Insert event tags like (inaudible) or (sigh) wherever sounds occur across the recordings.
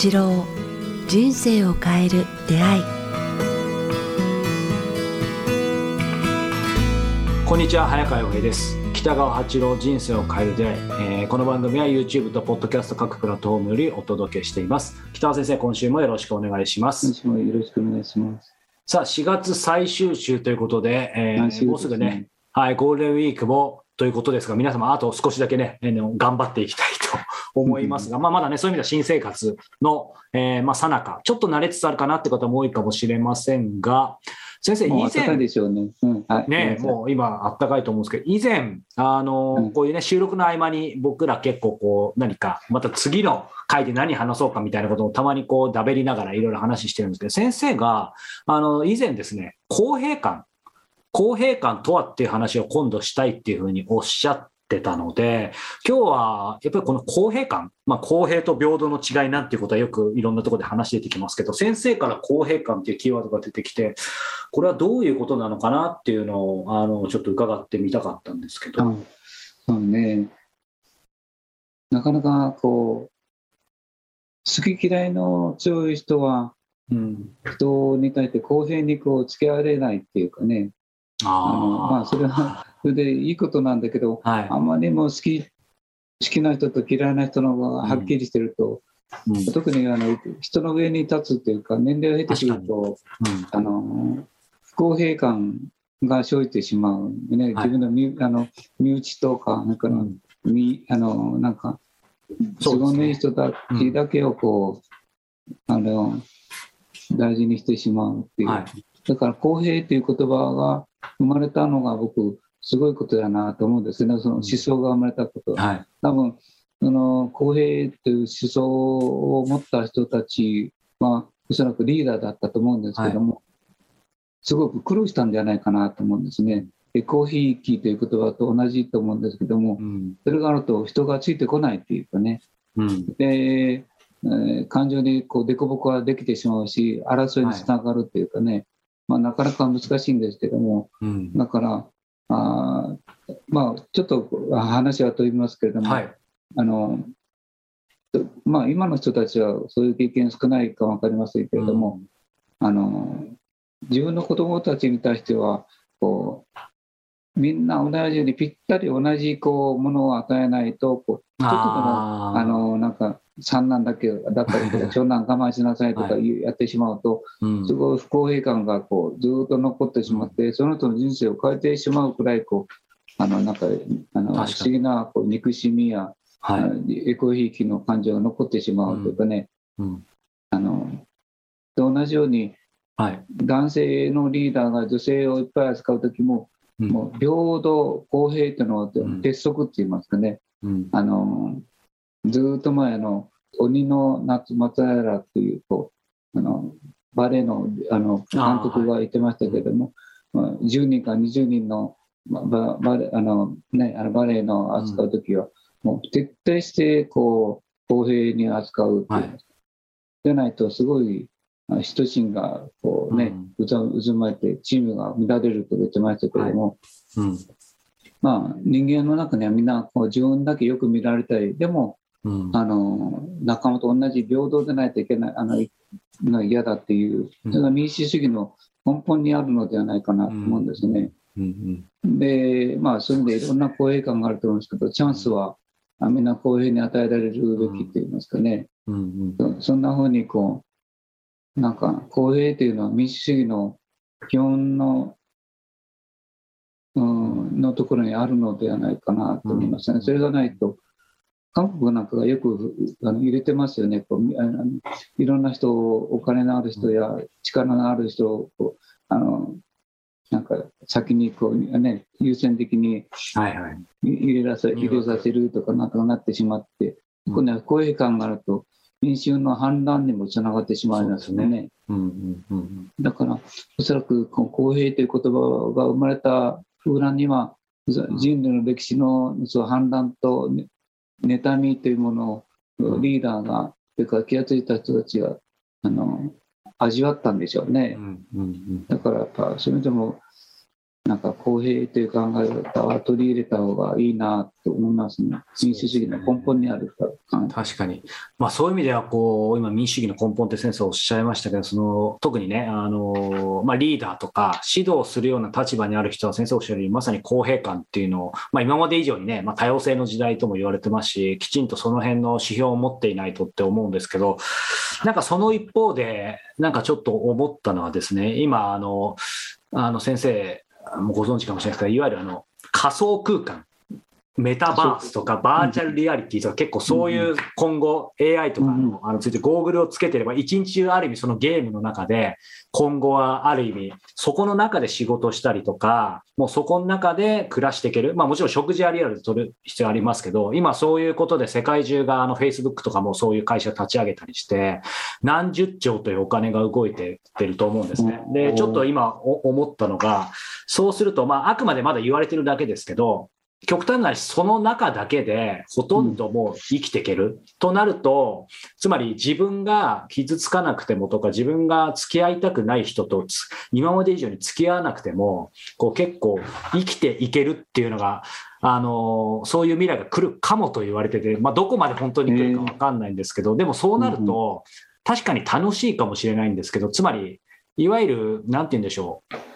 八郎人生を変える出会い。こんにちは早川洋平です。北川八郎人生を変える出会い、えーこの番組は YouTube と Podcast 各プラットフォームよりお届けしています。北川先生今週もよろしくお願いします。私もよろしくお願いします。さあ4月最終週ということで、えーもうすぐね、はい、ゴールデンウィークもということですが皆様あと少しだけね、えー頑張っていきたいと思いますが、まあ、まだねそういう意味では新生活の、えーまあ、さなかちょっと慣れつつあるかなって方も多いかもしれませんが先生以前ん、はい。ね、もう今、あったかいと思うんですけど、以前、あの、うん。こういうね、収録の合間に、僕ら結構こう、何か、また次の回で何話そうかみたいなことをたまにこう、だべりながらいろいろ話してるんですけど、先生が、あの、以前ですね、公平感、公平感とはっていう話を今度したいっていうふうにおっしゃってたので、今日はやっぱりこの公平感、まあ、公平と平等の違いなんていうことはよくいろんなところで話出てきますけど、先生から公平感っていうキーワードが出てきて、これはどういうことなのかなっていうのをあのちょっと伺ってみたかったんですけど。うんそうね。なかなかこう、好き嫌いの強い人は、うん、人に対して公平にこう付き合われないっていうかね、あのまあ、それはそれでいいことなんだけど、はい。あまりにも好き好きな人と嫌いな人の方がはっきりしてると、うん。特にあの人の上に立つっていうか、年齢を経てくると、あの不公平感が生じてしまう、ね、自分の身,、あの身内とか、なんかの、うん。みあのなんか、都合いい人たちだけをこう、あの大事にしてしまうっていう、はい。だから公平という言葉が生まれたのが僕、すごいことだなと思うんです。ね、その思想が生まれたこと。は。はい。多分その公平という思想を持った人たちは、おそらくリーダーだったと思うんですけども、すごく苦労したんじゃないかなと思うんですね。でコーヒーキーという言葉と同じと思うんですけども、うん。それがあると人がついてこないっていうかね、うん。で、えー感情にこう凸凹ができてしまうし、争いにつながるっていうかね、まあ、なかなか難しいんですけども、うん。だから、あーまあ、ちょっと話は飛びますけれども、はい。あのまあ、今の人たちはそういう経験少ないか分かりませんけれども、あの自分の子供たちに対してはこうみんな同じようにぴったり同じこうものを与えないとこうちょっとでもあのなんか三男だけだったりとか (laughs) 長男我慢しなさいとかやってしまうとうん。すごい不公平感がこうずーっと残ってしまってその人の人生を変えてしまうくらいこうあのなんかあの不思議なこう憎しみやはい。エコひいきの感情が残ってしまうというかね、うん。あのと同じようにはい。男性のリーダーが女性をいっぱい扱う時も、うんもう平等公平というのをん。鉄則って言いますかね、うん。あのずーっと前の鬼の夏松平っていうこうあのバレエのあの監督が言ってましたけれども、まあ、10人か20人のまあババレあの、ね、あのバレエの扱う時は、もう徹底してこう公平に扱うっていう、はい。でないとすごいあ人心がこうね、うざ渦巻いてチームが乱れると言ってましたけれども、うん。まあ、人間の中にはみんなこう自分だけよく見られたいでもうん。あの仲間と同じ平等でないといけないあのの嫌だっていううん。それが民主主義の根本にあるのではないかなと思うんですね。うん。でまあそういう意味でいろんな公平感があると思うんですけどチャンスはあみんな公平に与えられるべきって言いますかね、うん。うん。そそんなふうにこうなんか公平というのは民主主義の基本の,、うん、のところにあるのではないかなと思いますね。それがないと韓国なんかがよくあの入れてますよね。こうみあのいろんな人をお金のある人や力のある人をこうあのなんか先にこう、ね、優先的にはいはい。入れさせるとかなんとかなってしまって、うん。この公平感があると民衆の反乱にもつながってしまいますよね。そうでうんうんうんだからおそらくこの公平という言葉が生まれた裏には人類の歴史のその反乱とね妬みというものをうん。リーダーが、それから気が付いた人たちがあの味わったんでしょうね。うんうんうん。だからやっぱそういう意味でもなんか公平という考え方は取り入れた方がいいなと思いますね。民主主義の根本にある。確かに。まあそういう意味では、こう、今民主主義の根本って先生おっしゃいましたけど、その、特にね、あの、まあリーダーとか指導するような立場にある人は先生おっしゃるように、まさに公平感っていうのを、まあ今まで以上にね、まあ多様性の時代とも言われてますし、きちんとその辺の指標を持っていないとって思うんですけど、なんかその一方で、なんかちょっと思ったのはですね、今、あの、あの先生、もうご存知かもしれないですけど、いわゆるあの仮想空間、メタバースとかバーチャルリアリティとか結構そういう今後 AI とかのあのついてゴーグルをつけてれば一日中ある意味そのゲームの中で今後はある意味そこの中で仕事したりとかもうそこの中で暮らしていける。まあもちろん食事はリアルで取る必要ありますけど今そういうことで世界中があの Facebook とかもそういう会社立ち上げたりして何十兆というお金が動いてってると思うんですね。でちょっと今思ったのがそうするとまああくまでまだ言われてるだけですけど極端な話、その中だけでほとんどもう生きていける、うん、となると、つまり自分が傷つかなくてもとか、自分が付き合いたくない人と今まで以上に付き合わなくても、こう結構生きていけるっていうのが、あのそういう未来が来るかもと言われてて、まあ、どこまで本当に来るか分かんないんですけど、でもそうなると、確かに楽しいかもしれないんですけど、つまり、いわゆる、なんて言うんでしょう。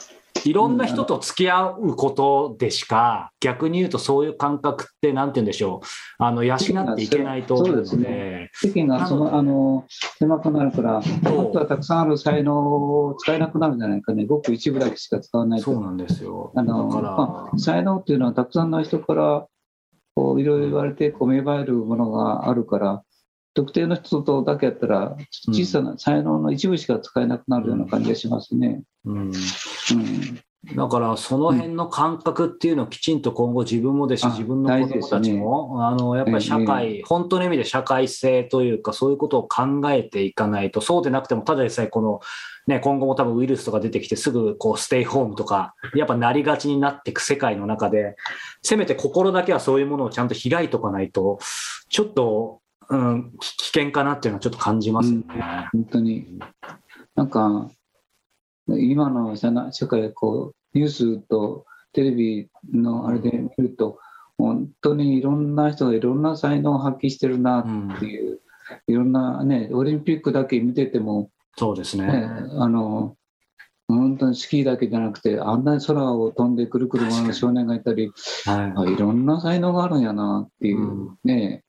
いろんな人と付き合うことでしか、逆に言うとそういう感覚って、なんて言うんでしょう、あの養っていけないと思うので、ね、世間がそのあの狭くなるから、本当はたくさんある才能を使えなくなるんじゃないかね、ごく一部だけしか使わないと。そうなんですよ。あの、まあ、才能っていうのは、たくさんの人からこういろいろ言われてこう芽生えるものがあるから、特定の人とだけやったら、小さな才能の一部しか使えなくなるような感じがしますね。うん、うん。だからその辺の感覚っていうのをきちんと今後自分もですし、自分の子供たちも、あのやっぱり社会、本当の意味で社会性というか、そういうことを考えていかないと、そうでなくても、ただでさえこの、ね、今後も多分ウイルスとか出てきて、すぐこうステイホームとか、やっぱなりがちになっていく世界の中で、せめて心だけはそういうものをちゃんと開いとかないと、ちょっと、うん、危険かなっていうのはちょっと感じますよね。うん、本当に。なんか今の社会こうニュースとテレビのあれで見ると本当にいろんな人がいろんな才能を発揮してるなっていう、うん、いろんなねオリンピックだけ見ててもそうですね、ね、あの本当にスキーだけじゃなくてあんなに空を飛んでくる車の少年がいたり、はい、いろんな才能があるんやなっていう、うん、ね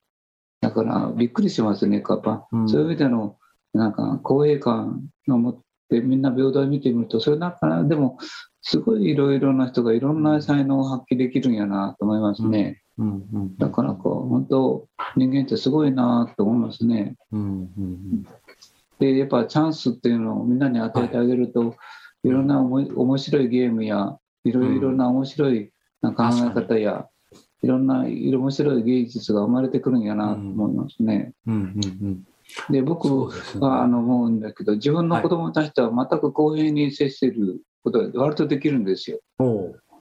だからびっくりしますねやっぱ、うん、そういう意味でのなんか公平感を持ってみんな平等に見てみるとそれだからでもすごいいろいろな人がいろんな才能を発揮できるんやなと思いますね。うんうんうん、だからこう本当人間ってすごいなと思いますね。うんうんうん、でやっぱチャンスっていうのをみんなに与えてあげると、はい、いろんなおも面白いゲームやいろいろな面白い考え方や、いろんな面白い芸術が生まれてくるんやなと思いますね。で僕はあの思うんだけど自分の子供たちとは全く公平に接してることが割とできるんですよ。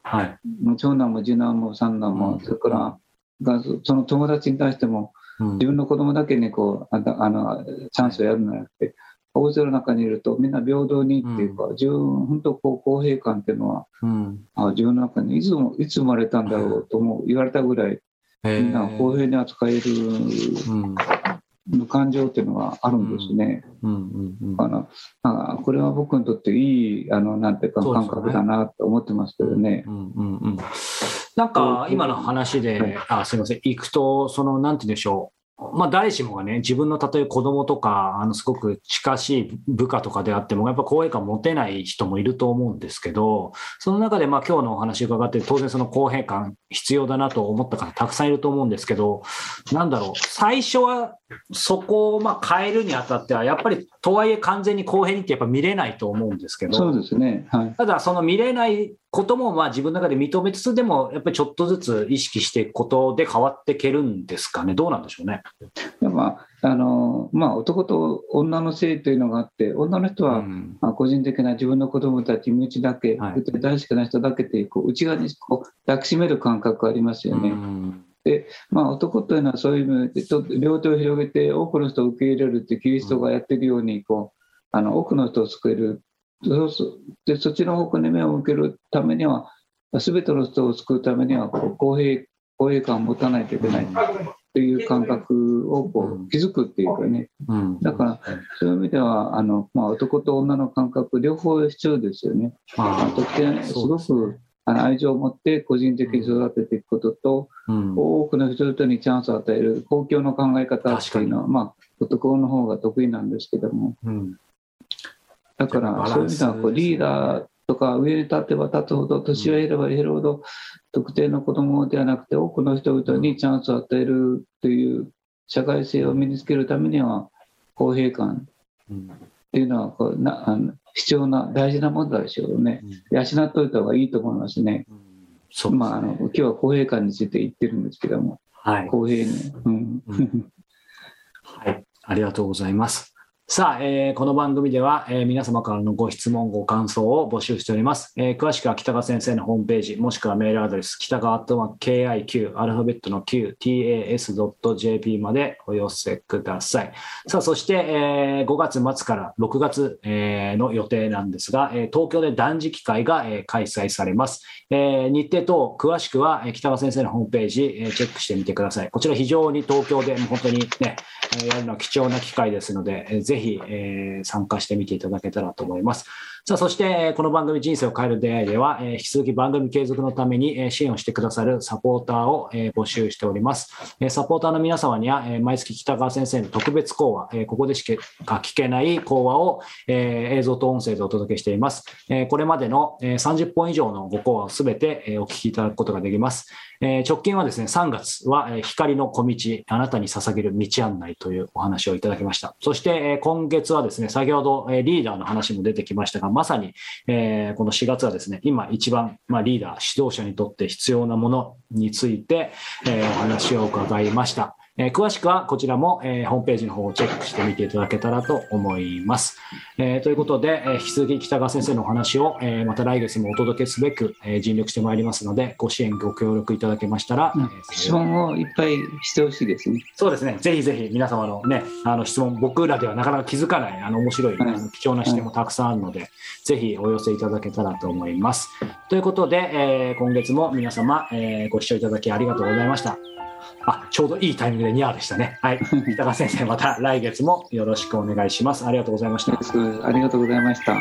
はい、長男も次男も三男も、それからがその友達に対しても、自分の子供だけにこうああのチャンスをやるんじゃなくて大勢の中にいるとみんな平等にっていうか、自分本当こう公平感っていうのは、うん、あ自分の中にいつもいつ生まれたんだろうとも言われたぐらい、みんな公平に扱える、感情っていうのはあるんですね。これは僕にとっていいあのなんていうか感覚だなと思ってますけどね。なんか今の話で、あすみません、行くと、そのなんて言うんでしょう、まあ、誰しもがね、自分の例え子供とか、あのすごく近しい部下とかであっても、やっぱ公平感持てない人もいると思うんですけど、その中でまあ今日のお話伺って、当然その公平感必要だなと思った方たくさんいると思うんですけど、なんだろう、最初はそこをまあ変えるにあたっては、やっぱりとはいえ完全に公平にってやっぱ見れないと思うんですけど、そうですね。はい、ただその見れないこともまあ自分の中で認めつつでも、やっぱりちょっとずつ意識していくことで変わっていけるんですかね、どうなんでしょうね？まああのまあ、男と女の性というのがあって、女の人は、うん、まあ、個人的な自分の子供たち、身内だけ、はい、大好きな人だけでこう内側にこう抱きしめる感覚ありますよね。うんでまあ、男というのはそういう意味でちょっと両手を広げて多くの人を受け入れるってキリストがやってるようにこうあの多くの人を救えるでそっちの方向に目を向けるためには全ての人を救うためにはこう公平公平感を持たないといけないという感覚をこう築くっていうかね。うんだからそういう意味ではあの、まあ、男と女の感覚両方必要ですよね。あとってすごくあの愛情を持って個人的に育てていくことと、うん。多くの人々にチャンスを与える公共の考え方っていうのは、まあ、男の方が得意なんですけども。うんだからそういう意味ではこうリーダーとか上に立てば立つほど年を減れば減るほど特定の子どもではなくて多くの人々にチャンスを与えるという社会性を身につけるためには公平感うん。っていうのはこうなあの必要な大事なものでしょうね。養っといた方がいいと思いますね。ね。まあ、あの今日は公平感について言ってるんですけども、はい。公平に。うん。うん。はい、ありがとうございます。さあ、えーこの番組では、えー皆様からのご質問、ご感想を募集しております。えー詳しくは北川先生のホームページ、もしくはメールアドレス、北川アットマーク KIQ、アルファベットの Q、tas.jp までお寄せください。さあ、そして、えー5月末から6月、えーの予定なんですが、えー東京で断食会が、えー開催されます。えー日程等、詳しくは、えー北川先生のホームページ、えーチェックしてみてください。こちら非常に東京でもう本当にね、やるのは貴重な機会ですので、ぜひ、参加してみていただけたらと思います。さあ、そして、この番組人生を変える出会いでは、え引き続き番組継続のために、支援をしてくださるサポーターを、え募集しております。えサポーターの皆様には、え毎月北川先生の特別講話、えここでしか聞けない講話を、え映像と音声でお届けしています。えこれまでの、えー30本以上のご講話をすべて、えお聞きいただくことができます。え直近はですね、3月は、え光の小道、あなたに捧げる道案内というお話をいただきました。そして、え今月はですね、先ほど、えリーダーの話も出てきましたが、まさに、えこの4月はですね、今一番、ま、リーダー、指導者にとって必要なものについて、えお話を伺いました。えー詳しくはこちらも、えーホームページの方をチェックしてみていただけたらと思います。えーということで、えー引き続き北川先生のお話を、えーまた来月もお届けすべく、えー尽力してまいりますので、ご支援、ご協力いただけましたら、うんえー質問をいっぱいしてほしいですね。そうですね、ぜひぜひ皆様のね、あの質問、僕らではなかなか気づかない、あの面白い、はいあの貴重な視点もたくさんあるので、ぜひお寄せいただけたらと思います。ということで、えー今月も皆様、えーご視聴いただきありがとうございました。あ、ちょうどいいタイミングでニャーでしたね。はい。北川先生、また来月もよろしくお願いします。ありがとうございました。ありがとうございました。